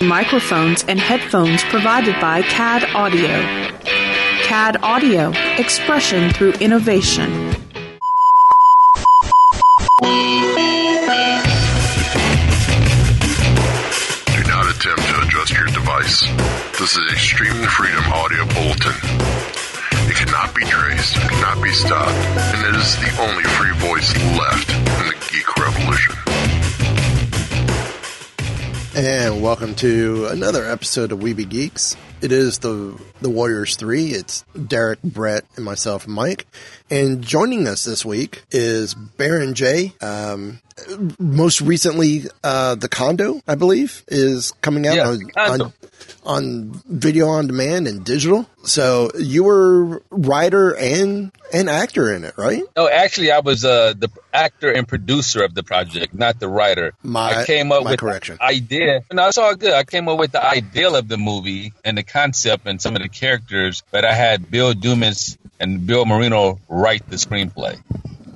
Microphones and headphones provided by CAD Audio. CAD Audio, expression through innovation. Do not attempt to adjust your device. This is Extreme Freedom Audio Bulletin. It cannot be traced, it cannot be stopped, and it is the only free voice left in the geek revolution. And welcome to another episode of Weeby Geeks. It is the the Warriors Three. It's Derek, Brett, and myself, Mike. And joining us this week is Baron J. Um, most recently, uh, the Condo, I believe, is coming out Yeah, on, on on video on demand and digital. So you were writer and and actor in it, right? No, actually, I was uh, the actor and producer of the project, not the writer. My- I came up with correction. the idea. No, it's all good. I came up with the ideal of the movie and the concept and some of the characters, but I had Bill Dumas and Bill Marino write the screenplay.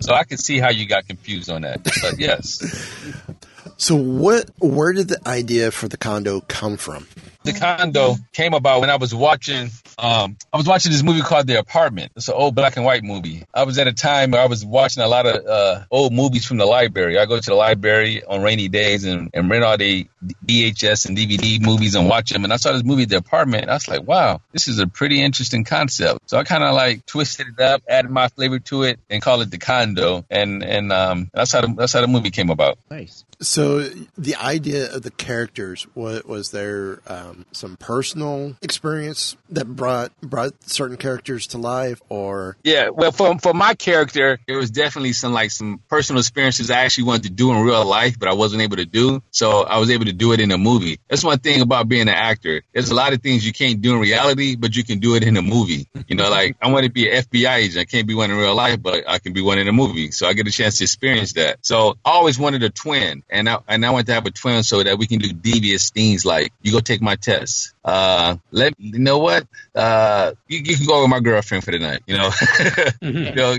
So I could see how you got confused on that. But yes, So what? Where did the idea for the condo come from? the condo came about when I was watching. Um, I was watching this movie called The Apartment. It's an old black and white movie. I was at a time where I was watching a lot of uh, old movies from the library. I go to the library on rainy days and, and rent all the VHS and DVD movies and watch them. And I saw this movie, The Apartment. And I was like, wow, this is a pretty interesting concept. So I kind of like twisted it up, added my flavor to it, and called it The Condo. And and um, that's how the, that's how the movie came about. Nice. So the idea of the characters was, was there um, some personal experience that brought brought certain characters to life, or Yeah, well, for for my character, there was definitely some like some personal experiences I actually wanted to do in real life, but I wasn't able to do. So I was able to do it in a movie. That's one thing about being an actor. There's a lot of things you can't do in reality, but you can do it in a movie. You know, like I want to be an FBI agent. I can't be one in real life, but I can be one in a movie. So I get a chance to experience that. So I always wanted a twin, and I and I want to have a twin so that we can do devious things like you go take my test. Uh, let you know what? Uh, you, you can go with my girlfriend for the night. You know, you know,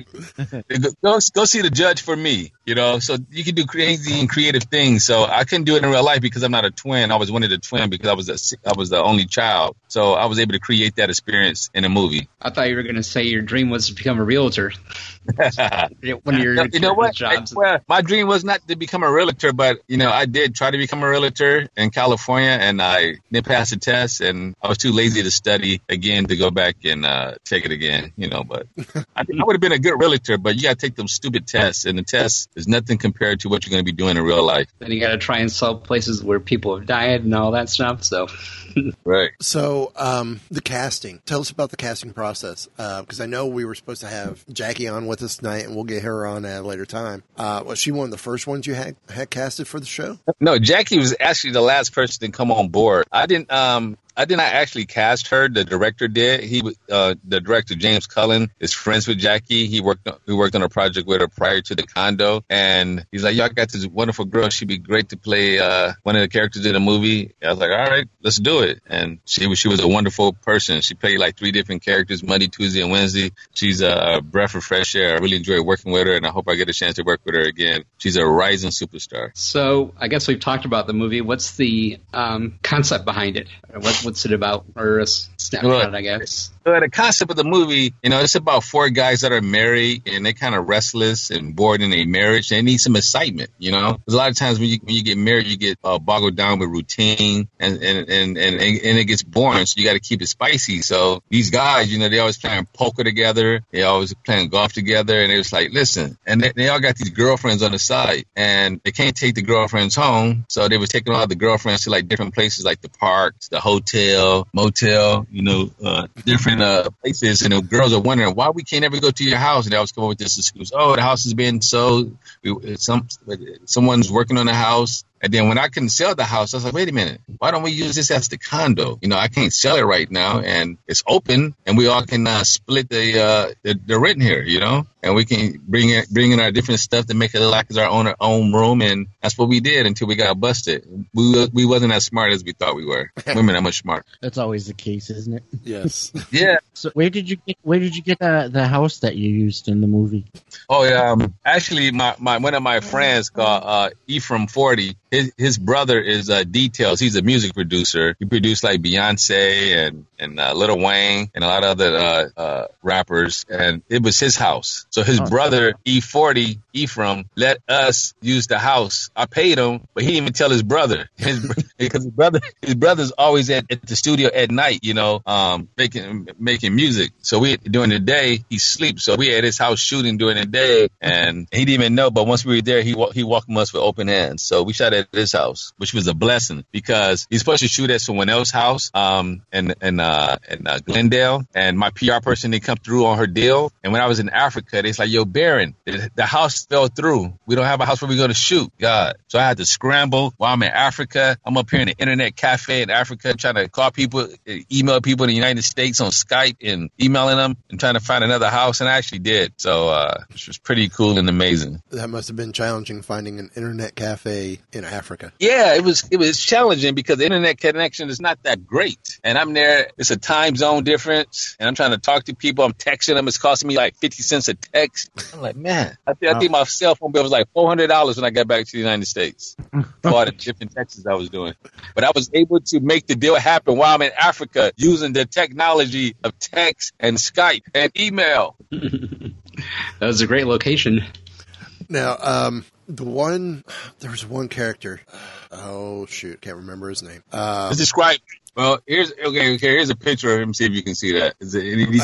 go go see the judge for me. You know, so you can do crazy and creative things. So I couldn't do it in real life because I'm not a twin. I was wanted a twin because I was a, I was the only child. So I was able to create that experience in a movie. I thought you were going to say your dream was to become a realtor. One of your you know what? jobs. Well, my dream was not to become a realtor, but you know, I did try to become a realtor in California, and I didn't pass the test, and I was too lazy to study again to go back and uh, take it again. You know, but I, think I would have been a good realtor, but you got to take them stupid tests, and the test is nothing compared to what you're going to be doing in real life. Then you got to try and sell places where people have died and all that stuff. So Right. so um, the casting. Tell us about the casting process, because I know we were supposed to have Jackie on with us tonight, and we'll get her on at a later time. Uh, was she one of the first ones you had had casted for the show? No, Jackie was actually the last person to come on board. I didn't. Um, I did not actually cast her. The director did. He, uh, the director James Cullen is friends with Jackie. He worked. We worked on a project with her prior to the condo, and he's like, "Y'all got this wonderful girl. She'd be great to play uh, one of the characters in the movie." I was like, "All right, let's do it." And she was she was a wonderful person. She played like three different characters: Monday, Tuesday, and Wednesday. She's a breath of fresh air. I really enjoy working with her, and I hope I get a chance to work with her again. She's a rising superstar. So I guess we've talked about the movie. What's the um, concept behind it? Or What, what's it about? Or a snapshot, I guess. So the concept of the movie, you know, it's about four guys that are married and they're kind of restless and bored in their marriage. They need some excitement, you know. 'Cause a lot of times when you when you get married, you get uh, boggled down with routine and and and and, and it gets boring. So you got to keep it spicy. So these guys, you know, they always playing poker together. They always playing golf together, and it was like, listen, and they, they all got these girlfriends on the side, and they can't take the girlfriends home, so they were taking all the girlfriends to like different places, like the parks, the hotel, motel, you know, uh, different uh, places. And the girls are wondering why we can't ever go to your house. And I was coming with this excuse: "Oh, the house has been sold. We, some someone's working on the house." And then when I couldn't sell the house, I was like, wait a minute, why don't we use this as the condo? You know, I can't sell it right now and it's open and we all can uh, split the, uh, the, the rent here, you know, and we can bring in, bring in our different stuff to make it like it's our own, our own room and that's what we did until we got busted. We we wasn't as smart as we thought we were. Women are much smart. That's always the case, isn't it? Yes. Yeah. So where did you get where did you get the, the house that you used in the movie? Oh yeah. Um, actually, my, my one of my friends called uh, Ephraim Forty. His his brother is uh, Details. He's a music producer. He produced like Beyonce and and uh, Lil Wayne and a lot of other uh, uh, rappers. And it was his house. So his Oh. brother E Forty Ephraim let us use the house. I paid him, but he didn't even tell his brother. His, because his brother his brother's always at, at the studio at night. You know, um, making making music. So we during the day he sleeps. So we at his house shooting during the day, and he didn't even know. But once we were there, he he welcomed us with open hands. So we shot at his house, which was a blessing because he's supposed to shoot at someone else's house, um, in in uh, in uh, Glendale, and my PR person they come through on her deal. And when I was in Africa, they's like, "Yo, Baron, the, the house fell through. We don't have a house where we're going to shoot." God, so I had to scramble while I'm in Africa. I'm up here in the internet cafe in Africa trying to call people, uh, email people in the United States on Skype and emailing them and trying to find another house. And I actually did. So, uh, which was pretty cool and amazing. That must have been challenging finding an internet cafe in Africa. Yeah, it was it was challenging because the internet connection is not that great, and I'm there. It's a time zone difference, and I'm trying to talk to people. I'm texting them. It's costing me like fifty cents a text. I'm like, man, I think, I think my cell phone bill was like four hundred dollars when I got back to the United States for all the different texts I was doing. But I was able to make the deal happen while I'm in Africa using the technology of text and Skype and email. That was a great location. Now, um, the one there was one character. Oh shoot, can't remember his name. Uh, Describe. Well, here's okay. Okay, here's a picture of him. See if you can see that. Is it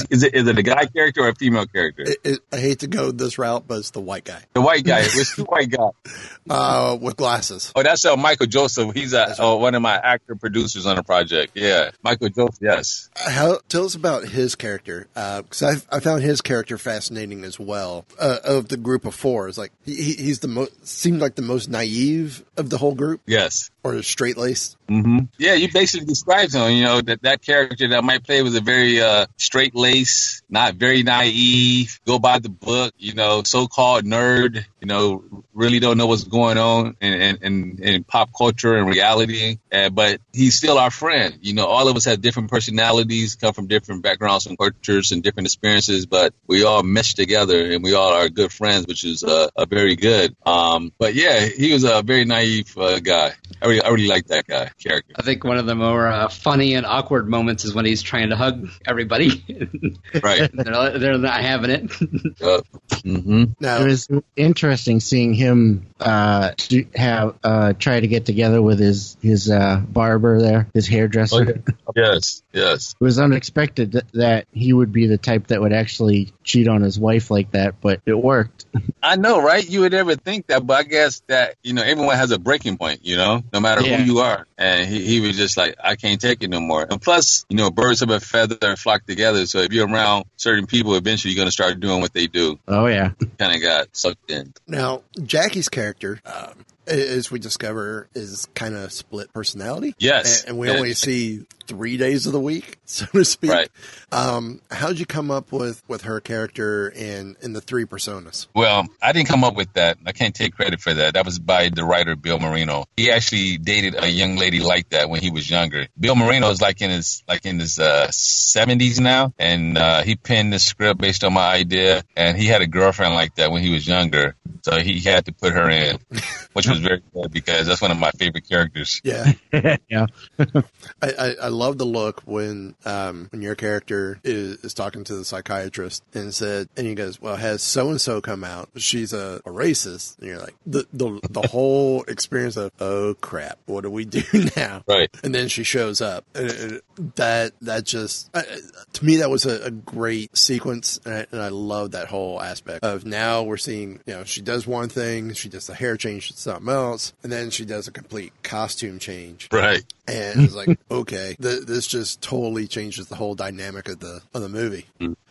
is it is it a guy character or a female character? it, it, I hate to go this route, but it's the white guy The white guy. It's the white guy. uh, with glasses. Oh, that's uh, Michael Joseph. He's uh, oh, one of my actor producers on the project. Yeah, Michael Joseph. Yes. How tell us about his character? Because I I found his character fascinating as well. Uh, of the group of four, it's like he, he- he's the most seemed like the most naive of the whole group, Yes. Or straight laced. hmm Yeah, you basically described him. You know that that character that Mike played was a very uh, straight lace, not very naive, go by the book. You know, so called nerd. You know, really don't know what's going on in in, in, in pop culture and reality. Uh, but he's still our friend. You know, all of us have different personalities, come from different backgrounds and cultures and different experiences, but we all mesh together and we all are good friends, which is uh, a very good. Um, but yeah, he was a very naive uh, guy. I really, I really like that guy character. I think one of the more uh, funny and awkward moments is when he's trying to hug everybody. Right. they're, they're not having it. Uh, hmm Now, It was interesting seeing him uh, to have uh, try to get together with his his uh, barber there, his hairdresser. Oh. Yes, yes. It was unexpected that, that he would be the type that would actually cheat on his wife like that, but it worked. I know, right? You would never think that, but I guess that, you know, everyone has a breaking point, you know, no matter Yeah. who you are. And he, he was just like, I can't take it no more. And plus, you know, birds of a feather flock together. So if you're around certain people, eventually you're going to start doing what they do. Oh yeah, Kind of got sucked in. Now Jackie's character, um, as we discover, is kind of split personality. Yes. and, and we only see three days of the week, so to speak. Right. Um, how'd you come up with with her character and and the three personas? Well, I didn't come up with that. I can't take credit for that. That was by the writer Bill Marino. He actually dated a young lady like that when he was younger. Bill Marino is like in his like in his uh, 70s now, and uh, he penned the script based on my idea. And he had a girlfriend like that when he was younger, so he had to put her in, which was very good because that's one of my favorite characters. Yeah, yeah. I, I, I love the look when um, when your character is, is talking to the psychiatrist and said, and he goes, "Well, has so and so come out? She's a, a racist." And you're like, the the the whole experience of, "Oh crap, what do we do now?" Right. And then she shows up. And it- that that just uh, to me that was a, a great sequence, and I, and I love that whole aspect of now we're seeing you know she does one thing, she does the hair change something else, and then she does a complete costume change Right. And it's like okay th- this just totally changes the whole dynamic of the of the movie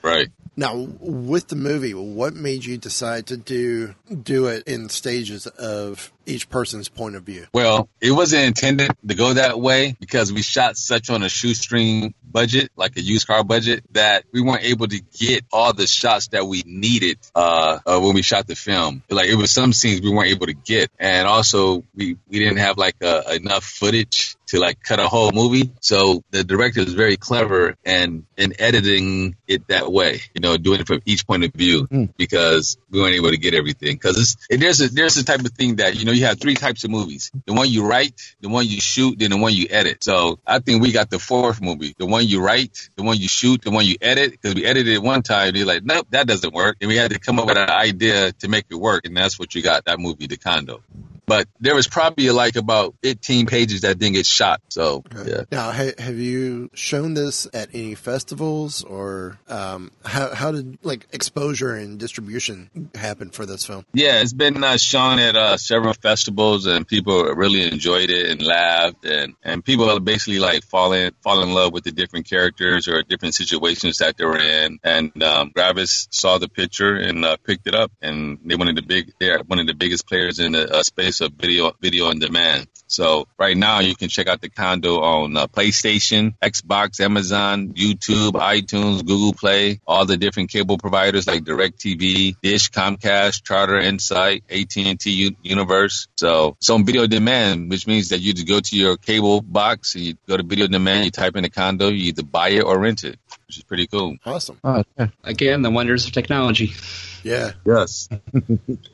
Right. Now, with the movie, what made you decide to do do it in stages of each person's point of view? Well, it wasn't intended to go that way because we shot such on a shoestring budget, like a used car budget, that we weren't able to get all the shots that we needed uh, uh, when we shot the film. Like it was some scenes we weren't able to get, and also we we didn't have like uh, enough footage to like cut a whole movie. So the director is very clever and in editing it that way, you know, doing it from each point of view Mm. because we weren't able to get everything. Because there's a there's a type of thing that you know you have three types of movies: the one you write, the one you shoot, then the one you edit. So I think we got the fourth movie: the one you write, the one you shoot, the one you edit. Because we edited it one time, they're like, nope, that doesn't work, and we had to come up with an idea to make it work, and that's what you got that movie, The Condo. But there was probably like about 15 pages that didn't get shot. So yeah. Now, ha- have you shown this at any festivals, or um, how how did like exposure and distribution happen for this film? Yeah, it's been uh, shown at uh, several festivals, and people really enjoyed it and laughed, and and people are basically like fall in fall in love with the different characters or different situations that they're in. And um, Gravitas saw the picture and uh, picked it up, and they of the big they're one of the biggest players in the uh, of video video on demand. So right now you can check out the condo on uh, PlayStation, Xbox, Amazon, YouTube, iTunes, Google Play, all the different cable providers like DirecTV, Dish, Comcast, Charter, Insight, AT&T U- Universe. So it's on video demand, which means that you just go to your cable box and you go to video demand, you type in the condo, you either buy it or rent it, which is pretty cool. Awesome. Oh, okay. Again, the wonders of technology. Yeah. Yes.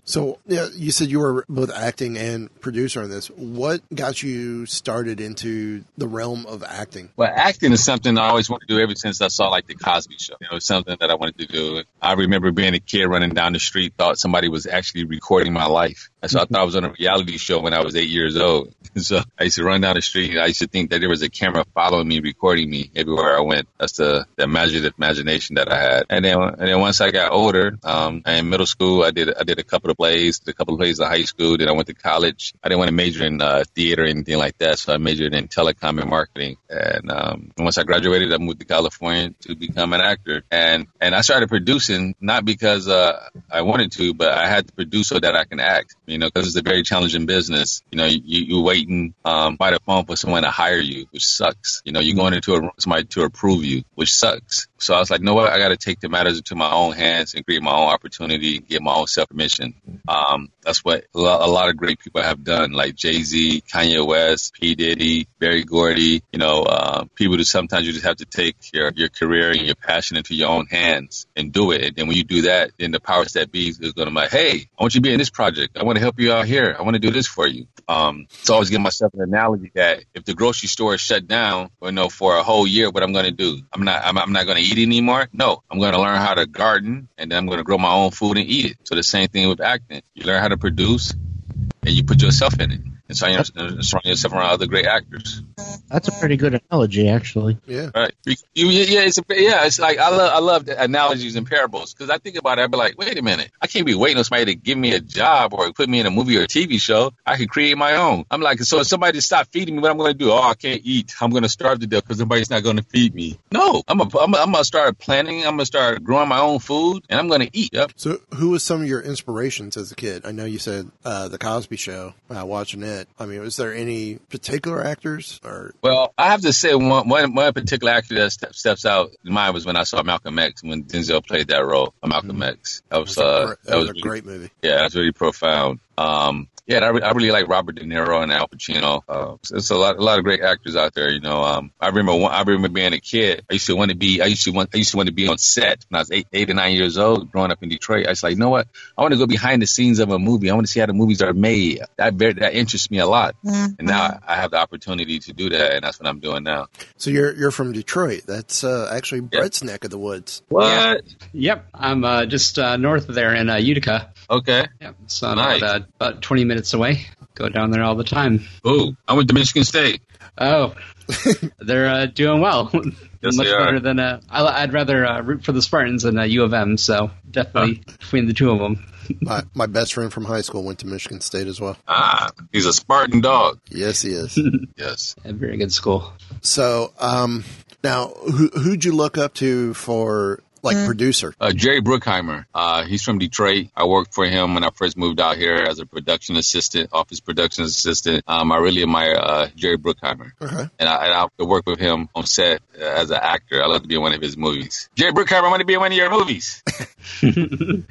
So, yeah, you said you were both acting and producer on this. What got you started into the realm of acting? Well, acting is something I always wanted to do ever since I saw like the Cosby Show. You know, it's something that I wanted to do. I remember being a kid running down the street, thought somebody was actually recording my life. So I thought I was on a reality show when I was eight years old. So I used to run down the street. I used to think that there was a camera following me, recording me everywhere I went. That's the, the imaginative imagination that I had. And then, and then once I got older, um, in middle school, I did, I did a couple of plays, a couple of plays in high school. Then I went to college. I didn't want to major in, uh, theater or anything like that. So I majored in telecom and marketing. And, um, once I graduated, I moved to California to become an actor. And, and I started producing not because, uh, I wanted to, but I had to produce so that I can act, you know, because it's a very challenging business. You know, you, you're waiting, um, by the phone for someone to hire you, which sucks. You know, you're going into a, somebody to approve you, which sucks. So I was like, no, what? I got to take the matters into my own hands and create my own opportunity, get my own self permission. Um, that's what a lot, of great people have done, like Jay Z, Kanye West, P Diddy, Berry Gordy. You know, uh, people who sometimes you just have to take your your career and your passion into your own hands and do it. And when you do that, then the powers that be is going to be like, hey, I want you to be in this project. I want to help you out here. I want to do this for you. Um, so I always give myself an analogy that if the grocery store is shut down, you know, for a whole year, what I'm going to do? I'm not, I'm, I'm not going to eat anymore. No, I'm going to learn how to garden and then I'm going to grow my own food and eat it. So the same thing with acting. You learn how to produce and you put yourself in it. And so you surround yourself around other great actors. That's a pretty good analogy, actually. Yeah. Right. You, you- yeah, it's a, yeah, it's like I love I love the analogies and parables because I think about it. I'd be like, wait a minute, I can't be waiting on somebody to give me a job or put me in a movie or a TV show. I can create my own. I'm like, so if somebody stop feeding me, what I'm going to do? Oh, I can't eat. I'm going to starve to death because somebody's not going to feed me. No, I'm gonna I'm, I'm going to start planning. I'm going to start growing my own food and I'm going to eat. Yep. So, who was some of your inspirations as a kid? I know you said uh, the Cosby Show. Uh, watching it, I mean, was there any particular actors or? Well, I have to say one one, one particular actor that step, steps out in mind was when I saw Malcolm X when Denzel played that role of Malcolm X. That was uh, that was a really- great movie. Yeah, that's really profound. Um, yeah, I, re- I really like Robert De Niro and Al Pacino. Uh, there's a lot, a lot of great actors out there. You know, um, I remember, one, I remember being a kid. I used to want to be, I used to want, I used to want to be on set when I was eight, eight or nine years old, growing up in Detroit. I was like, you know what? I want to go behind the scenes of a movie. I want to see how the movies are made. That very, that interests me a lot. And now I have the opportunity to do that, and that's what I'm doing now. So you're you're from Detroit. That's uh, actually Brett's neck of the woods. What? Yep, I'm uh, just uh, north of there in uh, Utica. Okay. Yep, so I'm Nice. about, uh, about 20 minutes away. Go down there all the time. Oh, I went to Michigan State. Oh, they're uh, doing well. Yes, Much they are. better than uh, I, I'd rather uh, root for the Spartans than uh, U of M. So definitely between the two of them. my my best friend from high school went to Michigan State as well. Ah, he's a Spartan dog. Yes, he is. Yes. A very good school. so, um, now who who'd you look up to for like producer? Uh, Jerry Bruckheimer. Uh, he's from Detroit. I worked for him when I first moved out here as a production assistant, office production assistant. Um, I really admire uh, Jerry Bruckheimer, Okay. and I, and I have to work with him on set uh, as an actor. I love to be in one of his movies. Jerry Bruckheimer, I want to be in one of your movies.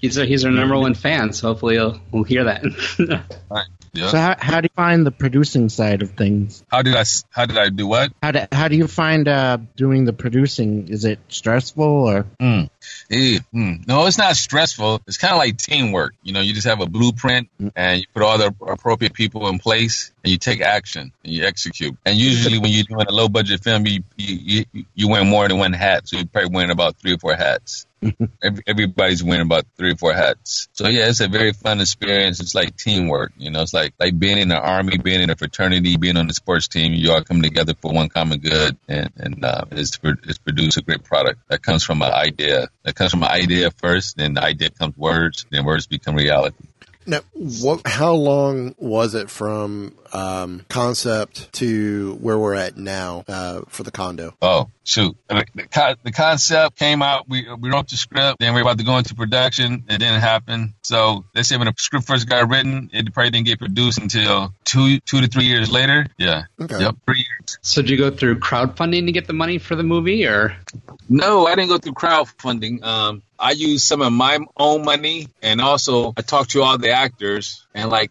He's our, he's our number one fan, so hopefully he'll, we'll hear that. Yeah. So how, how do you find the producing side of things? how did I? s- How did I do what? How do, how do you find uh, doing the producing? Is it stressful or? Eh, mm. No, it's not stressful. It's kind of like teamwork. You know, you just have a blueprint and you put all the appropriate people in place and you take action and you execute. And usually when you're doing a low budget film, you, you, you, you wear more than one hat. So you're probably wearing about three or four hats. Every, everybody's wearing about three or four hats. So yeah, it's a very fun experience. It's like teamwork. You know, it's like, like being in the army, being in a fraternity, being on the sports team. You all come together for one common good and, and, uh, it's, it's produce a great product that comes from an idea. That comes from an idea first, then the idea comes words, then words become reality. Now, what? How long was it from um, concept to where we're at now uh, for the condo? Oh, shoot. The, the, co- the concept came out. We, we wrote the script. Then we were about to go into production. It didn't happen. So they say when the script first got written, it probably didn't get produced until two two to three years later. Yeah. Okay. Yep. Three years. so did you go through crowdfunding to get the money for the movie, or No, I didn't go through crowdfunding. Um, I used some of my own money, and also I talked to all the actors, and like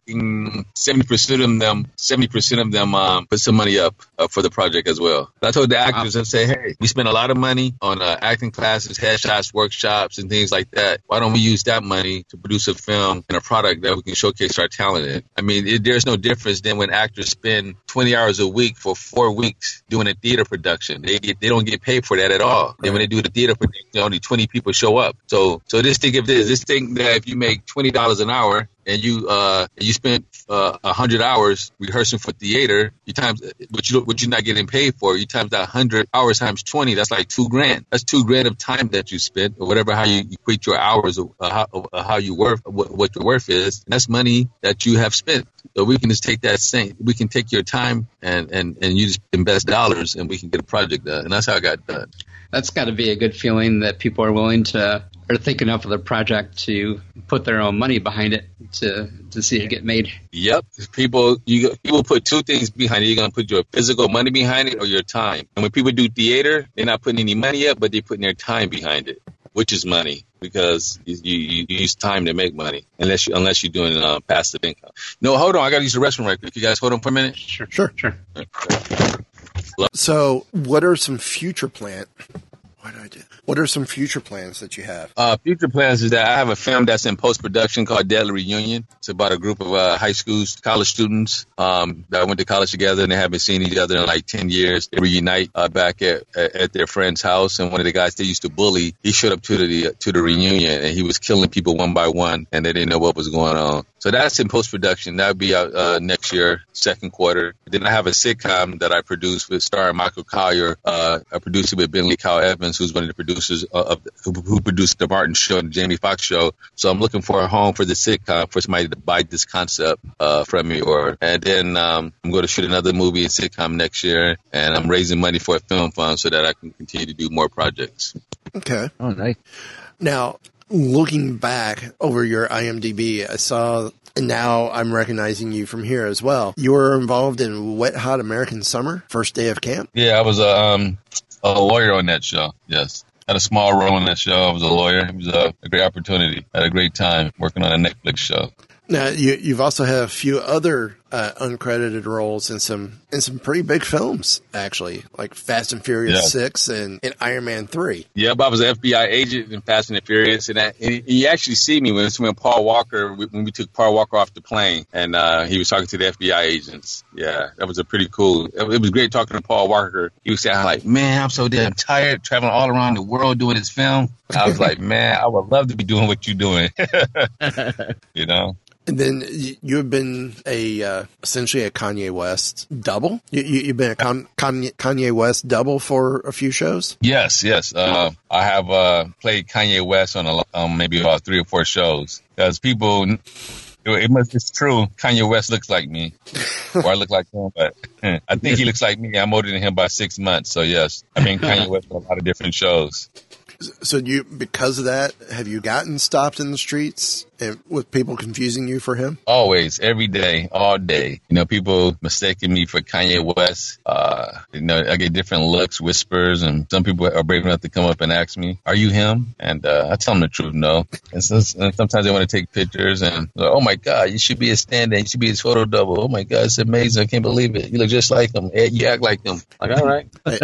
seventy percent of them, seventy percent of them um, put some money up uh, for the project as well. I told the actors, I say, hey, we spent a lot of money on uh, acting classes, headshots, workshops, and things like that. Why don't we use that money to produce a film and a product that we can showcase our talent in? I mean, it, there's no difference than when actors spend twenty hours a week for four weeks doing a theater production. They get, they don't get paid for that at all. And when they do the theater production, only twenty people show up. So so this think of this, this think that if you make twenty dollars an hour and you uh you spent uh, hundred hours rehearsing for theater, you times what you what you're not getting paid for, you times that hundred hours times twenty, that's like two grand. That's two grand of time that you spent, or whatever how you equate your hours, or uh, how, uh, how you worth, what, what your worth is. And that's money that you have spent. So we can just take that same, we can take your time and and and you just invest dollars, and we can get a project done. And that's how I got done. That's got to be a good feeling that people are willing to or think enough of the project to put their own money behind it to to see it get made. Yep. People you people put two things behind it. You're gonna put your physical money behind it or your time. And when people do theater, they're not putting any money up, but they're putting their time behind it, which is money because you, you, you use time to make money unless you unless you're doing uh, passive income. No, hold on. I gotta use the restroom right quick. You guys hold on for a minute. Sure, Sure. sure. So, what are some future plan? What I do? What are some future plans that you have? Uh, future plans is that I have a film that's in post production called Deadly Reunion. It's about a group of uh, high school college students um, that went to college together and they haven't seen each other in like ten years. They reunite uh, back at, at their friend's house, and one of the guys they used to bully, he showed up to the to the reunion and he was killing people one by one, and they didn't know what was going on. So that's in post production. That'll be out uh, next year, second quarter. Then I have a sitcom that I produce with starring Michael Collier. Uh, I produce it with Bentley Kyle Evans, who's one of the producers uh, of who, who produced the Martin Show and the Jamie Foxx Show. So I'm looking for a home for the sitcom for somebody to buy this concept uh, from me. Or and then um, I'm going to shoot another movie and sitcom next year, and I'm raising money for a film fund so that I can continue to do more projects. Okay. Oh, nice. Now, looking back over your IMDb, I saw, and now I'm recognizing you from here as well. You were involved in Wet Hot American Summer, first day of camp. Yeah, I was a um, a lawyer on that show. Yes. Had a small role in that show. I was a lawyer. It was a, a great opportunity. Had a great time working on a Netflix show. Now, you, you've also had a few other uh, uncredited roles in some in some pretty big films, actually, like Fast and Furious Yeah. Six and, and Iron Man Three. Yeah, but I was an FBI agent in Fast and Furious, and, I, and you actually see me when when Paul Walker when we took Paul Walker off the plane, and uh, he was talking to the FBI agents. Yeah, that was a pretty cool. It, it was great talking to Paul Walker. He was saying like, "Man, I'm so damn tired traveling all around the world doing this film." I was like, "Man, I would love to be doing what you're doing." you know. And then you have been a uh, essentially a Kanye West double. You, you've been a Con- Kanye, Kanye West double for a few shows. Yes, yes. Uh, I have uh, played Kanye West on a, um, maybe about three or four shows because people. It, it must. It's true. Kanye West looks like me, or I look like him, but I think he looks like me. I'm older than him by six months. So yes, I've been Kanye West on a lot of different shows. So you, because of that, have you gotten stopped in the streets with people confusing you for him? Always, every day, all day. You know, people mistaking me for Kanye West. Uh, you know, I get different looks, whispers, and some people are brave enough to come up and ask me, "Are you him?" And uh, I tell them the truth, no. And, so, and sometimes they want to take pictures and, like, oh my God, you should be a stand-in, you should be his photo double. Oh my God, it's amazing, I can't believe it. You look just like him. You act like him. Like, all right. Hey,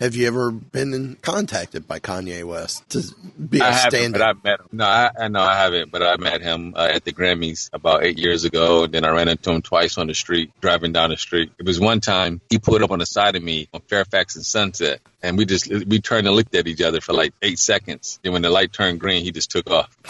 have you ever been in, contacted by Kanye West to be a haven't, stand-in? but I met him. No, I, I know I haven't, but I met him uh, at the Grammys about eight years ago. And then I ran into him twice on the street, driving down the street. It was one time he pulled up on the side of me on Fairfax and Sunset, and we just we turned and looked at each other for like eight seconds. And when the light turned green, he just took off.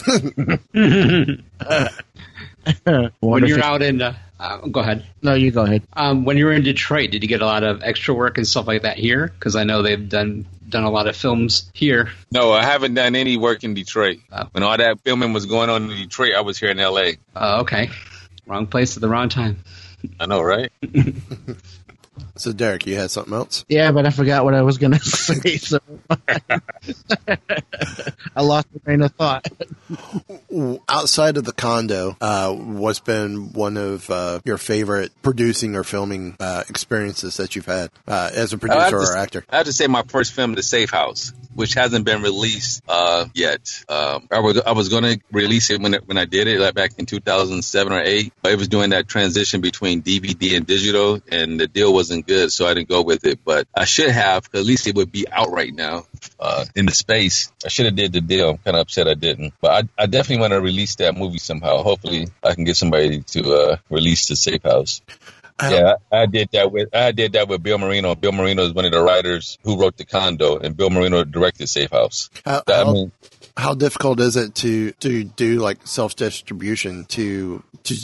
When you're out in, uh, uh, go ahead. No, you go ahead. Um, when you were in Detroit, did you get a lot of extra work and stuff like that here? Because I know they've done done a lot of films here. No, I haven't done any work in Detroit. Oh. When all that filming was going on in Detroit, I was here in L.A. Uh, okay, wrong place at the wrong time. I know, right? So Derek, you had something else? Yeah, but I forgot what I was going to say. So I lost the train of thought. Outside of the condo, uh, what's been one of uh, your favorite producing or filming uh, experiences that you've had uh, as a have producer to- or actor? I have to say my first film, The Safe House, which hasn't been released uh, yet. Um, I was I was going to release it when it, when I did it like back in 2007 or eight, but it was doing that transition between DVD and digital, and the deal wasn't good, so I didn't go with it. But I should have, at least it would be out right now uh, in the space. I should have did the deal. I'm kind of upset I didn't, but I, I definitely want to release that movie somehow. Hopefully, I can get somebody to uh, release The Safe House. Yeah, I I did that with I did that with Bill Marino. Bill Marino is one of the writers who wrote The Condo, and Bill Marino directed Safe House. How, I mean, how difficult is it to to do like self distribution to to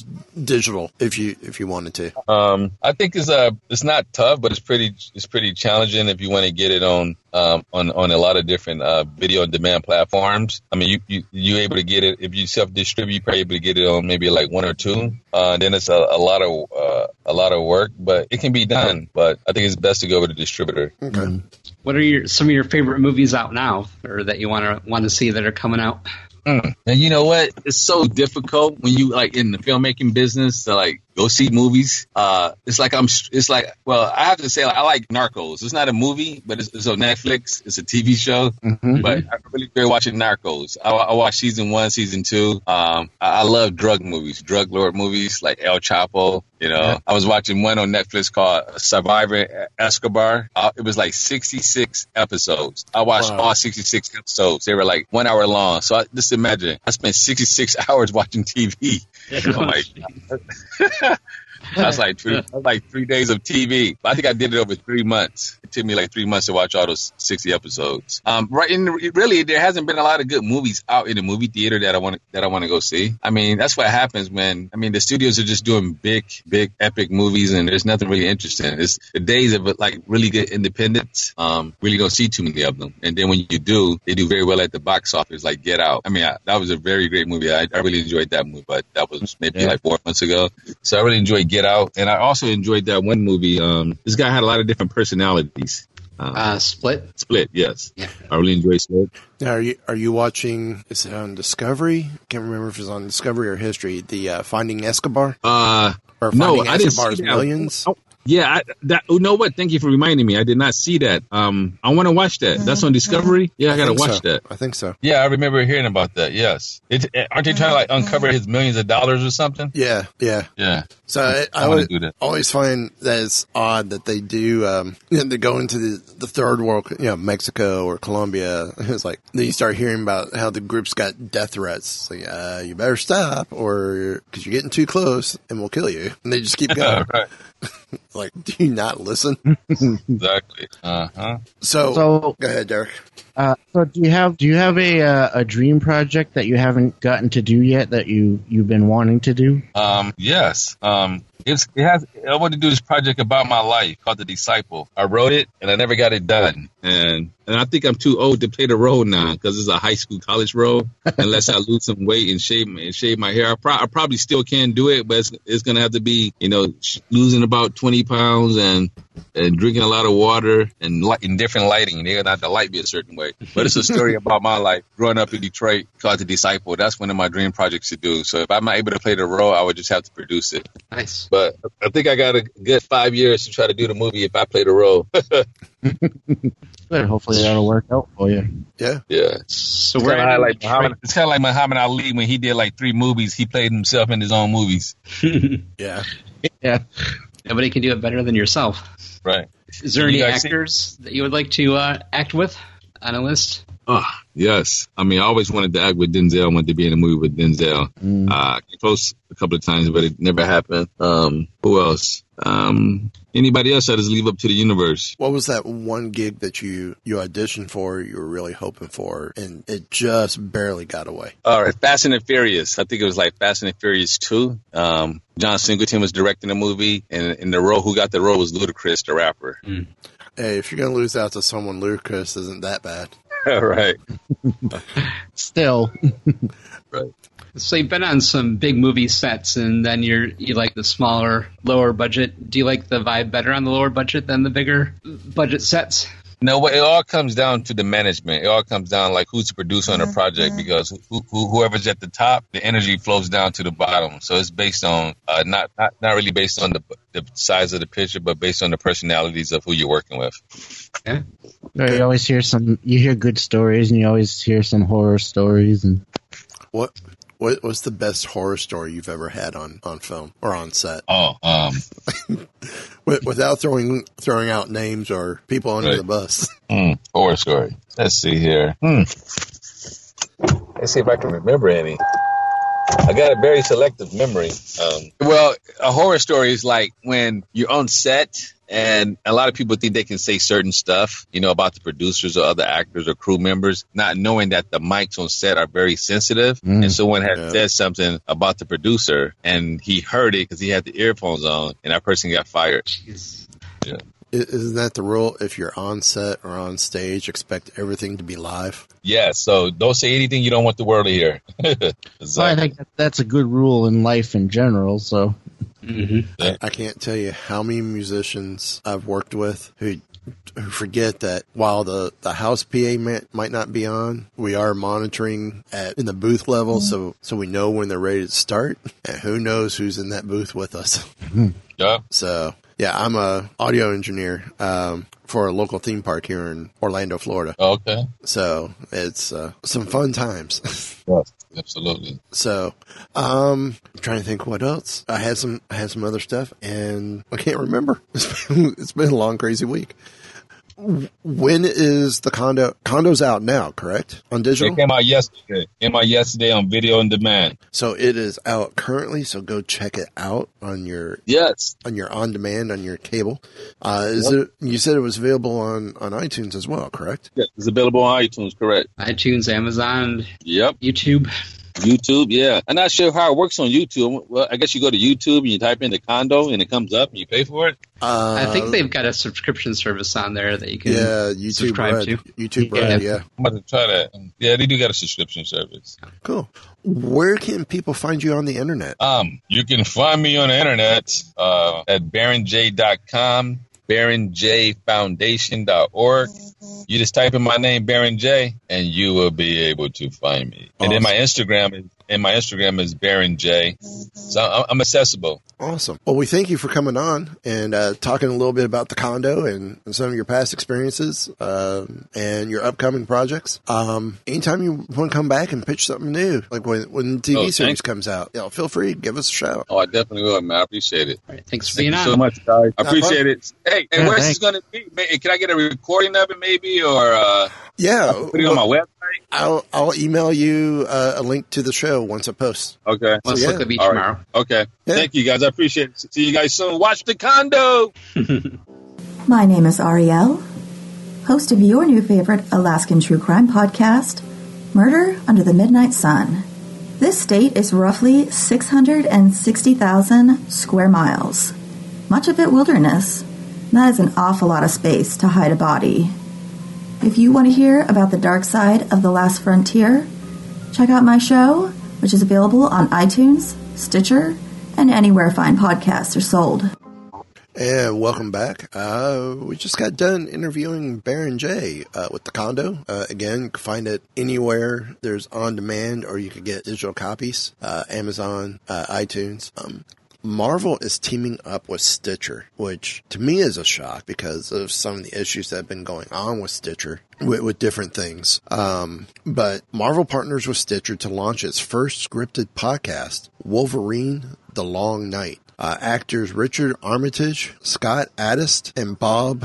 digital if you if you wanted to? um, I think it's uh it's not tough, but it's pretty it's pretty challenging if you want to get it on um on on a lot of different uh video on demand platforms. I mean, you you you able to get it if you self distribute, you're probably able to get it on maybe like one or two. Uh, then it's a, a lot of uh, a lot of work, but it can be done. But I think it's best to go with a distributor. Okay. What are your some of your favorite movies out now, or that you want to want to see that are coming out? Mm. And you know what? It's so difficult when you like in the filmmaking business to like go see movies. Uh, it's like I'm. It's like well, I have to say like, I like Narcos. It's not a movie, but it's, it's on Netflix. It's a TV show. But I really enjoy watching Narcos. I, I watched season one, season two. Um, I, I love drug movies, drug lord movies like El Chapo. You know, I was watching one on Netflix called Surviving Escobar. Uh, it was like 66 episodes. I watched Wow. all 66 episodes. They were like one hour long. So I, just imagine, I spent 66 hours watching TV. Oh God. That's like three, that's like three days of TV. I think I did it over three months. It took me like three months to watch all those sixty episodes. Um, right, and really, there hasn't been a lot of good movies out in the movie theater that I want that I want to go see. I mean, that's what happens when I mean the studios are just doing big, big, epic movies, and there's nothing really interesting. It's the days of like really good independents. Um, really don't see too many of them, and then when you do, they do very well at the box office. Like Get Out. I mean, I, that was a very great movie. I, I really enjoyed that movie, but that was maybe Yeah. like four months ago. So I really enjoyed Get Out, and I also enjoyed that one movie. Um, this guy had a lot of different personalities. Uh, Uh, Split. Split, yes. Yeah. I really enjoyed Split. Now, are you are you watching? Is it on Discovery? Can't remember if it's on Discovery or History. The uh, Finding Escobar Uh, or no, Finding I didn't see Escobar's that. Millions. Oh, yeah, I, that. Oh, no, what? Thank you for reminding me. I did not see that. Um, I want to watch that. That's on Discovery. Yeah, I gotta think watch so. that. I think so. Yeah, I remember hearing about that. Yes, it, aren't they trying to like uncover his millions of dollars or something? Yeah, yeah. Yeah, So I, I, I would do that. always find that it's odd that they do. Um, you know, they go into the, the third world, you know, Mexico or Colombia. It's like then you start hearing about how the groups got death threats. It's like, uh, you better stop, or because you're getting too close, and we'll kill you. And they just keep going. right. like, do you not listen? Exactly. Uh huh. So, So, go ahead, Derek. uh, so do you have do you have a uh, a dream project that you haven't gotten to do yet that you you've been wanting to do? Um, yes. Um, it's it has. I want to do this project about my life called The Disciple. I wrote it and I never got it done, and and I think I'm too old to play the role now because it's a high school college role. Unless I lose some weight and shave and shave my hair, I, pro- I probably still can do it, but it's, it's gonna have to be you know sh- losing about 20 pounds and and drinking a lot of water and light, in different lighting. They got the light be a certain way. But it's a story about my life growing up in Detroit called The Disciple. That's one of my dream projects to do. So if I'm not able to play the role, I would just have to produce it. Nice. But I think I got a good five years to try to do the movie if I play the role. Good. Hopefully that'll work out for you. Yeah. yeah. So It's we're kind of like Muhammad, it's kind of like Muhammad Ali when he did like three movies. He played himself in his own movies. Yeah. Yeah. Nobody can do it better than yourself. Right. Is there You any guys see- actors that you would like to uh, act with on a list? Oh, yes. I mean, I always wanted to act with Denzel. I wanted to be in a movie with Denzel. Mm. Uh, I came close a couple of times, but it never happened. Um, who else? Um, anybody else? I just leave up to the universe. What was that one gig that you you auditioned for? You were really hoping for, and it just barely got away. All right, Fast and the Furious. I think it was like Fast and the Furious 2. Um, John Singleton was directing the movie, and in the role, who got the role was Ludacris, the rapper. Hey, if you're gonna lose out to someone, Lucas isn't that bad. right. Still. Right. So you've been on some big movie sets, and then you're you like the smaller, lower budget. Do you like the vibe better on the lower budget than the bigger budget sets? No, what it all comes down to the management. It all comes down like who's the producer on a project because who, who, whoever's at the top, the energy flows down to the bottom. So it's based on uh, not, not not really based on the the size of the picture, but based on the personalities of who you're working with. Yeah. Or you always hear some. You hear good stories, and you always hear some horror stories, and What what what's the best horror story you've ever had on on film or on set? Oh, um, Without throwing throwing out names or people under Right. the bus. hmm, horror story. Let's see here. Hmm. Let's see if I can remember any. I got a very selective memory. Um, well, a horror story is like when you're on set and a lot of people think they can say certain stuff, you know, about the producers or other actors or crew members, not knowing that the mics on set are very sensitive. Mm. And someone had Yeah. said something about the producer and he heard it because he had the earphones on and that person got fired. Jeez. I- Isn't that the rule? If you're on set or on stage, expect everything to be live. Yeah. So don't say anything you don't want the world to hear. so I think that's a good rule in life in general. So hmm I can't tell you how many musicians I've worked with who who forget that while the, the house PA may, might not be on, we are monitoring at in the booth level, so so we know when they're ready to start, and who knows who's in that booth with us. yeah. So yeah, I'm a audio engineer um, for a local theme park here in Orlando, Florida. Okay. So it's uh, some fun times. Yes. Absolutely. So, um, I'm trying to think what else. I had some, I had some other stuff, and I can't remember. It's been, it's been a long, crazy week. When is the condo? Condo's out now, correct? On digital? It digital. came out yesterday. Came out yesterday on video on demand. So it is out currently. So go check it out on your Yes. on your on demand on your cable. Uh, is it? You said it was available on on iTunes as well, correct? yes. It's available on iTunes, correct? iTunes, Amazon, Yep. YouTube. YouTube, yeah. I'm not sure how it works on YouTube. Well, I guess you go to YouTube and you type in the condo and it comes up and you pay for it. Uh, I think they've got a subscription service on there that you can yeah YouTube subscribe Red. to. YouTube Yeah. Red, yeah. I'm about to try that. Yeah, they do got a subscription service. Cool. Where can people find you on the internet? Um, you can find me on the internet uh, at baronj.com, baronjfoundation.org. You just type in my name, Baron J, and you will be able to find me. And then my Instagram is and my Instagram is Baron J. So I'm, I'm accessible. Awesome. Well, we thank you for coming on and uh, talking a little bit about the condo and, and some of your past experiences um, and your upcoming projects. Um, anytime you want to come back and pitch something new, like when when the TV Oh, series thanks. comes out, you know, feel free, give us a shout. Oh, I definitely will, man. I appreciate it. All right, thanks for Thank being you on. so much, guys. I appreciate it. Hey, and Yeah, where's this going to be? Can I get a recording of it, maybe, or uh, Yeah, put it on my website? I'll I'll email you uh, a link to the show once it posts. Okay. Let's So, look at the beach All right. tomorrow. Okay. Yeah. Thank you, guys. I appreciate it. See you guys soon. Watch the condo. My name is Ariel, host of your new favorite Alaskan true crime podcast, Murder Under the Midnight Sun. This state is roughly 660,000 square miles, much of it wilderness. That is an awful lot of space to hide a body. If you want to hear about the dark side of the last frontier, check out my show, which is available on iTunes, Stitcher, and anywhere fine podcasts are sold. And welcome back. Uh, we just got done interviewing Baron J uh, with the condo. Uh, again, you can find it anywhere there's on demand or you could get digital copies, uh, Amazon, uh, iTunes. Um, Marvel is teaming up with Stitcher, which to me is a shock because of some of the issues that have been going on with Stitcher with, with different things. Um, but Marvel partners with Stitcher to launch its first scripted podcast, Wolverine The Long Night. Uh, actors Richard Armitage, Scott Adsit, and Bob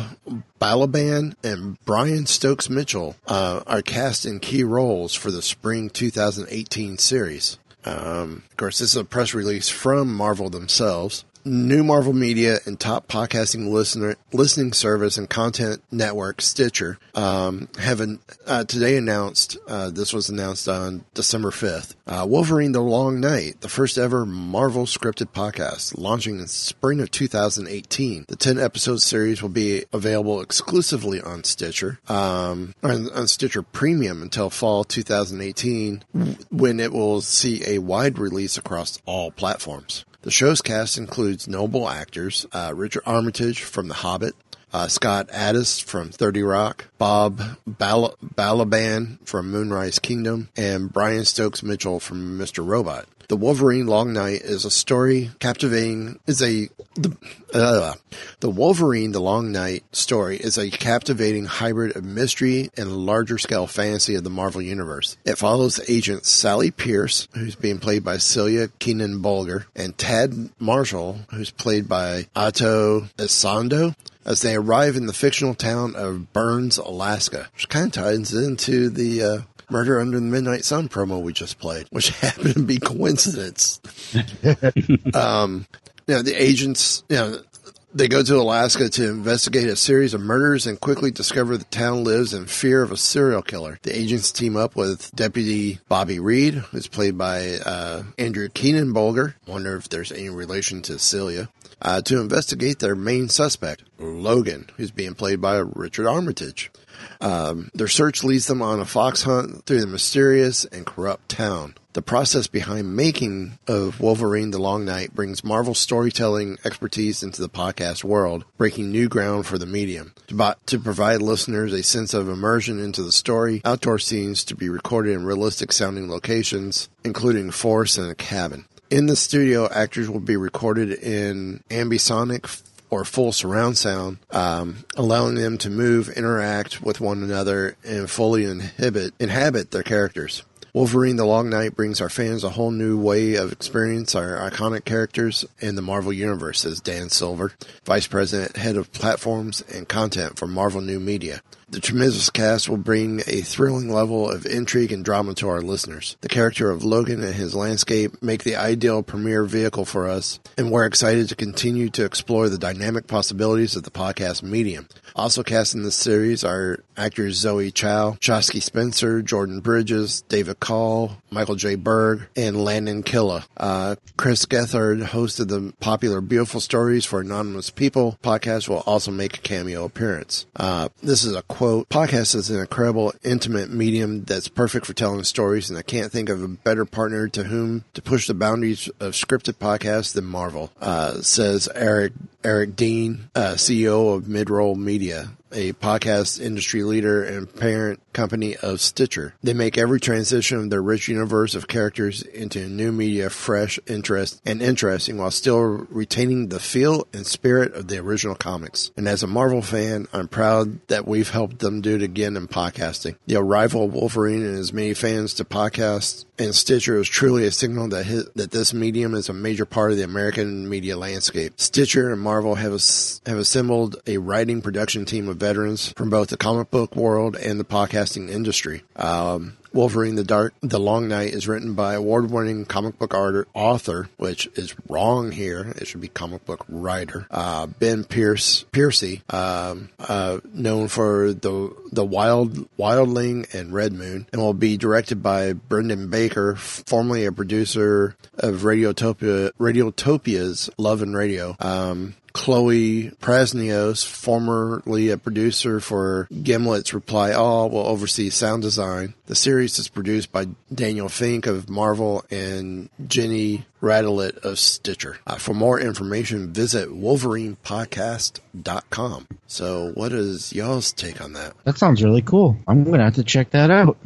Balaban and Brian Stokes Mitchell uh, are cast in key roles for the spring 2018 series. Um, of course, this is a press release from Marvel themselves. New Marvel Media and top podcasting listener listening service and content network Stitcher um, have an, uh, today announced. Uh, this was announced on December fifth. Uh, Wolverine: The Long Night, the first ever Marvel scripted podcast, launching in spring of 2018. The 10 episode series will be available exclusively on Stitcher, um, on, on Stitcher Premium until fall 2018, when it will see a wide release across all platforms. The show's cast includes notable actors uh, Richard Armitage from The Hobbit, uh, Scott Adsit from 30 Rock, Bob Bal- Balaban from Moonrise Kingdom, and Brian Stokes Mitchell from Mr. Robot. The Wolverine Long Night is a story captivating is a the, uh, the Wolverine The Long Night story is a captivating hybrid of mystery and larger scale fantasy of the Marvel universe. It follows agent Sally Pierce, who's being played by Celia Keenan Bolger, and Tad Marshall, who's played by Ato Essandoh as they arrive in the fictional town of Burns, Alaska, which kind of ties into the uh, Murder Under the Midnight Sun promo we just played, which happened to be coincidence. um, you know, the agents, you know, they go to Alaska to investigate a series of murders and quickly discover the town lives in fear of a serial killer. The agents team up with Deputy Bobby Reed, who's played by uh, Andrew Keenan Bolger. Wonder if there's any relation to Celia. Uh, to investigate their main suspect, Logan, who's being played by Richard Armitage. Um, their search leads them on a fox hunt through the mysterious and corrupt town. The process behind making of Wolverine the Long Night brings Marvel storytelling expertise into the podcast world, breaking new ground for the medium. To, to provide listeners a sense of immersion into the story, outdoor scenes to be recorded in realistic sounding locations, including forest and a cabin. In the studio, actors will be recorded in ambisonic or full surround sound, um, allowing them to move, interact with one another, and fully inhibit, inhabit their characters. Wolverine the Long Night brings our fans a whole new way of experience our iconic characters in the Marvel Universe, says Dan Silver, Vice President, Head of Platforms and Content for Marvel New Media. The tremendous cast will bring a thrilling level of intrigue and drama to our listeners. The character of Logan and his landscape make the ideal premiere vehicle for us, and we're excited to continue to explore the dynamic possibilities of the podcast medium. Also cast in this series are actors Zoe Chao, Chosky Spencer, Jordan Bridges, David Call, Michael J. Berg, and Landon Killa. Uh, Chris Gethard, hosted the popular Beautiful Stories for Anonymous People podcast, will also make a cameo appearance. Uh, this is a quote, podcast is an incredible, intimate medium that's perfect for telling stories, and I can't think of a better partner to whom to push the boundaries of scripted podcasts than Marvel, uh, says Eric Eric Diehn, uh, CEO of Midroll Media, a podcast industry leader and parent company of Stitcher. They make every transition of their rich universe of characters into new media fresh, interest, and interesting while still retaining the feel and spirit of the original comics. And as a Marvel fan, I'm proud that we've helped them do it again in podcasting. The arrival of Wolverine and his many fans to podcasts and Stitcher is truly a signal that his, that this medium is a major part of the American media landscape. Stitcher and Marvel have have assembled a writing production team of veterans from both the comic book world and the podcasting industry. Um, Wolverine the Dark The Long Night is written by award-winning comic book art, author, which is wrong here. It should be comic book writer. Uh, ben Pierce Piercy, um, uh, known for the the Wild Wilding and Red Moon, and will be directed by Brendan Baker, formerly a producer of Radiotopia Radiotopia's Love and Radio. Um, Chloe Prasinos, formerly a producer for Gimlet's Reply All, will oversee sound design. The series is produced by Daniel Fink of Marvel and Jenny Radelet of Stitcher. Uh, for more information, visit wolverinepodcast.com. So, what is y'all's take on that? That sounds really cool. I'm going to have to check that out.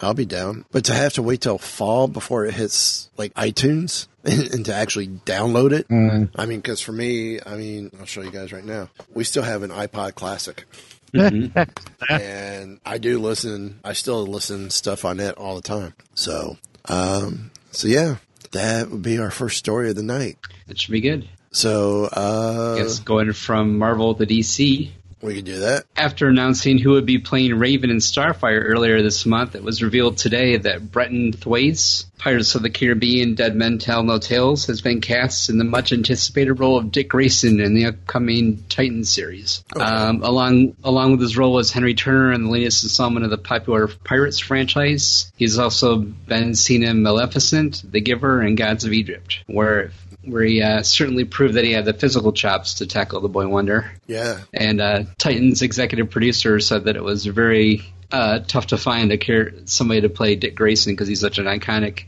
I'll be down. But to have to wait till fall before it hits like iTunes and, and to actually download it, Mm. I mean, because for me, I mean, I'll show you guys right now. We still have an iPod Classic. and I do listen. I still listen stuff on it all the time. So, um, so yeah, that would be our first story of the night. That should be good. So, uh, Yes, going from Marvel to DC. We could do that. After announcing who would be playing Raven in Starfire earlier this month, it was revealed today that Brenton Thwaites, Pirates of the Caribbean Dead Men Tell No Tales, has been cast in the much anticipated role of Dick Grayson in the upcoming Titan series. Um, along along with his role as Henry Turner in the latest installment of the popular Pirates franchise, he's also been seen in Maleficent, The Giver, and Gods of Egypt, where where he uh, certainly proved that he had the physical chops to tackle the Boy Wonder. Yeah. And uh, Titan's executive producer said that it was very uh, tough to find a char- somebody to play Dick Grayson because he's such an iconic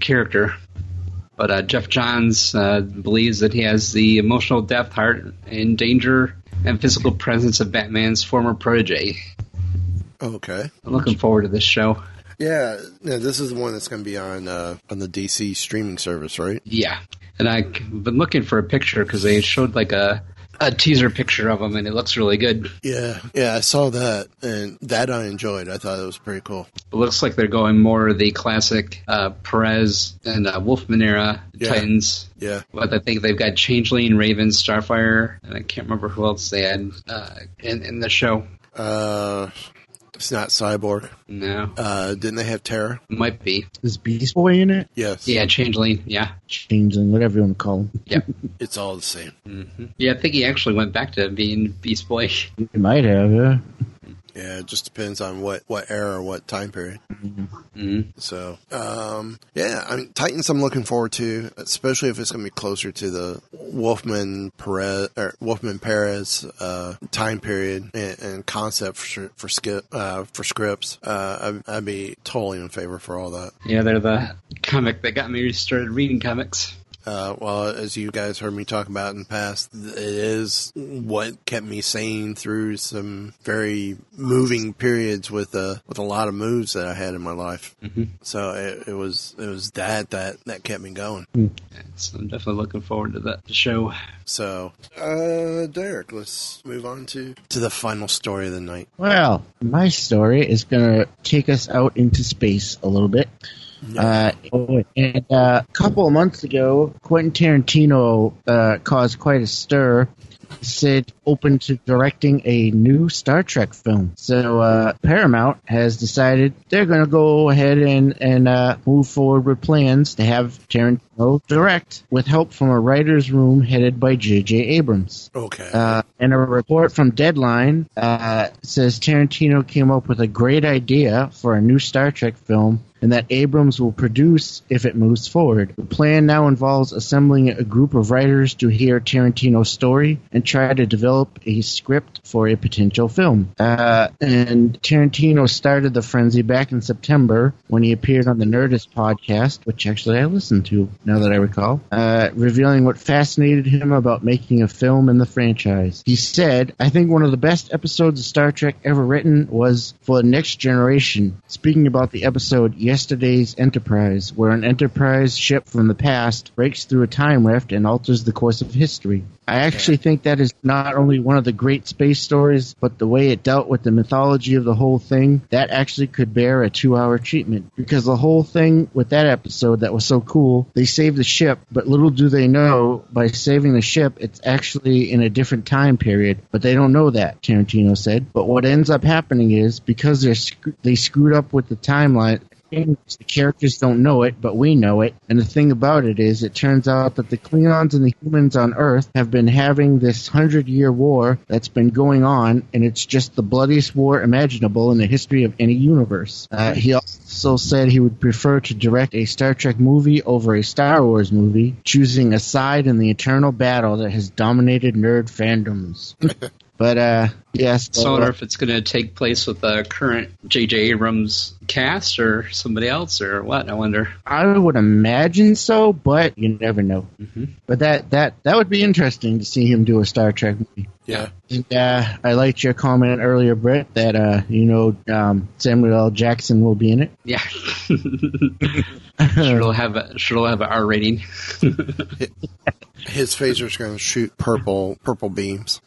character. But uh, Geoff Johns uh, believes that he has the emotional depth, heart, and danger and physical presence of Batman's former protege. Okay. I'm looking forward to this show. Yeah. yeah this is the one that's going to be on uh, on the DC streaming service, right? Yeah, and I've been looking for a picture because they showed like a a teaser picture of him, and it looks really good. Yeah. Yeah. I saw that, and that I enjoyed. I thought it was pretty cool. It looks like they're going more the classic uh, Perez and uh, Wolfman era Yeah. Titans. Yeah. But I think they've got Changeling, Raven, Starfire, and I can't remember who else they had uh, in, in the show. Uh, it's not Cyborg. No, Uh, didn't they have Terra? might be. Is Beast Boy in it? Yes. Yeah, Changeling. Yeah, Changeling, whatever you want to call him. yeah, It's all the same. yeah. I think he actually went back to being Beast Boy. You might have, yeah. Yeah. It just depends on what what era or what time period. Mhm. So, um, yeah, I mean, Titans I'm looking forward to, especially if it's going to be closer to the Wolfman Perez or Wolfman Perez uh, time period and, and concept for for skip uh, for scripts. Uh, I'd, I'd be totally in favor for all that. Yeah, they're the comic that got me started reading comics. Uh, well, as you guys heard me talk about in the past, it is what kept me sane through some very moving periods with uh, with a lot of moves that I had in my life. Mm-hmm. So it, it was it was that that that kept me going. So I'm definitely looking forward to that show. So, uh, Derek, let's move on to to the final story of the night. Well, my story is going to take us out into space a little bit. Uh, and uh, a couple of months ago, Quentin Tarantino uh, caused quite a stir. He said open to directing a new Star Trek film. So uh, Paramount has decided they're going to go ahead and and uh, move forward with plans to have Tarantino direct, with help from a writers' room headed by J.J. Abrams. Okay. Uh, and a report from Deadline uh, says Tarantino came up with a great idea for a new Star Trek film and that Abrams will produce if it moves forward. The plan now involves assembling a group of writers to hear Tarantino's story and try to develop a script for a potential film. Uh, and Tarantino started the frenzy back in September when he appeared on the Nerdist podcast, which actually I listened to now that I recall, uh, revealing what fascinated him about making a film in the franchise. He said, I think one of the best episodes of Star Trek ever written was for the next generation. Speaking about the episode Yesterday's Enterprise, where an Enterprise ship from the past breaks through a time rift and alters the course of history. I actually think that is not only one of the great space stories, but the way it dealt with the mythology of the whole thing, that actually could bear a two hour treatment. Because the whole thing with that episode that was so cool, they saved the ship, but little do they know, by saving the ship, it's actually in a different time period. But they don't know that, Tarantino said. But what ends up happening is, because they're they screwed up with the timeline. The characters don't know it, but we know it. And the thing about it is, it turns out that the Klingons and the humans on Earth have been having this hundred year war that's been going on, and it's just the bloodiest war imaginable in the history of any universe. Uh, he also said he would prefer to direct a Star Trek movie over a Star Wars movie, choosing a side in the eternal battle that has dominated nerd fandoms. but uh, yes, So I wonder if it's going to take place with the current J.J. Abrams cast or somebody else or what. I wonder. I would imagine so, but you never know. Mm-hmm. But that that that would be interesting to see him do a Star Trek movie. Yeah. And, uh, I liked your comment earlier, Brett, that uh, you know um, Samuel L. Jackson will be in it. Yeah. sure, it'll have a, sure it'll have an R rating. His phaser's going to shoot purple purple beams.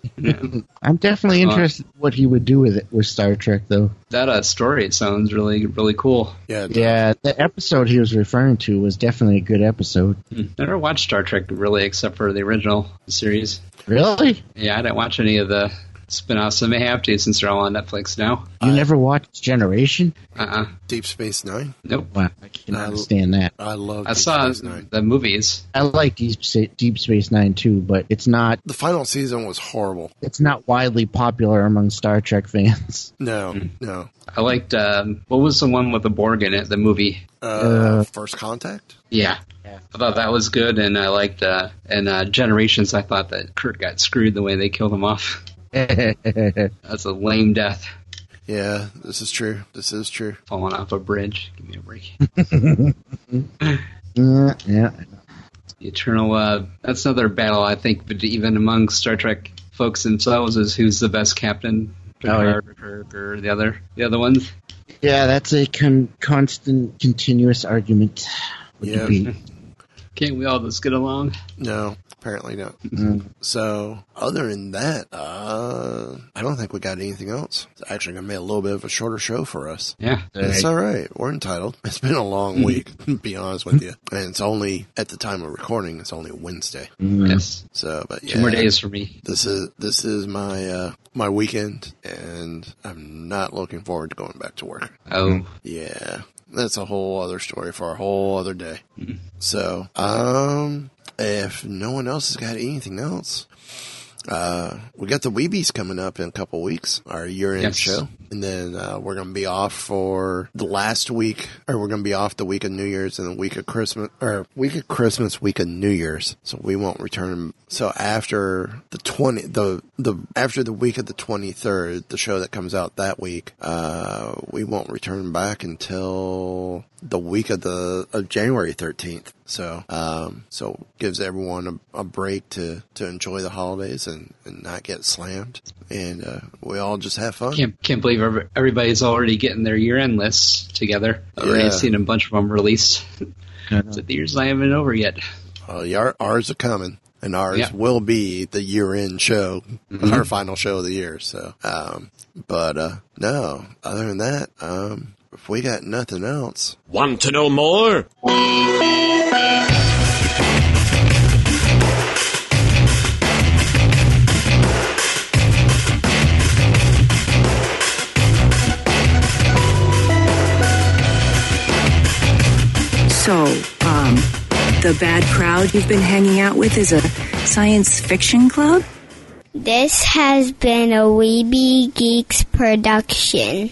I'm definitely Uh, interested in what he would do with it with Star Trek, though. that uh, story it sounds really really cool. Yeah. Yeah, the episode he was referring to was definitely a good episode. Never watched Star Trek really, except for the original series. Really? Yeah, I didn't watch any of the spin-offs. I may have to since they're all on Netflix now. You never watched Generation? Uh-uh. Deep Space Nine. Nope. Wow, I can I- understand that. I love. I Deep saw Space Nine. the movies. I like Deep Space, Deep Space Nine too, but it's not The final season was horrible. it's not widely popular among Star Trek fans. No, Hmm. no. I liked um, what was the one with the Borg in it? The movie. Uh, Uh, First Contact. Yeah. Yeah. I thought that was good, and I liked uh, and uh, Generations. I thought that Kurt got screwed the way they killed him off. That's a lame death, Yeah, this is true. This is true. falling off a bridge. Give me a break. yeah, yeah. The Eternal. Uh, that's another battle I think, but even among Star Trek folks themselves, is who's the best captain, Oh, yeah. Or the other the other ones. Yeah, that's a con- constant, continuous argument. with Yeah. Can't we all just get along? No, apparently not. Mm. So, other than that, uh, I don't think we got anything else. It's actually going to be a little bit of a shorter show for us. Yeah. It's all right. We're entitled. It's been a long week, to be honest with you. And it's only, at the time of recording, it's only Wednesday. Mm. Yes. So, but yeah. Two more days for me. This is, this is my, uh, my weekend and I'm not looking forward to going back to work. Oh, Yeah, that's a whole other story for a whole other day. So, um, if no one else has got anything else, uh, we got the Weebies coming up in a couple weeks, our year end Yes. show. And then, uh, we're going to be off for the last week, or we're going to be off the week of New Year's and the week of Christmas, or week of Christmas, week of New Year's. So we won't return. So after the 20, the, the, after the week of the 23rd, the show that comes out that week, uh, we won't return back until the week of the, of January 13th. So, um, so gives everyone a, a break to, to enjoy the holidays and, and not get slammed. And, uh, we all just have fun. can't can't believe everybody's already getting their year end lists together. I've already Yeah. seen a bunch of them released. so the year's not even over yet. Uh, yeah, ours are coming, and ours Yeah. will be the year-end show, our final show of the year. So, um, but uh, no, other than that, um, if we got nothing else, Want to know more? So, um, the bad crowd you've been hanging out with is a science fiction club? This has been a Weeby Geeks production.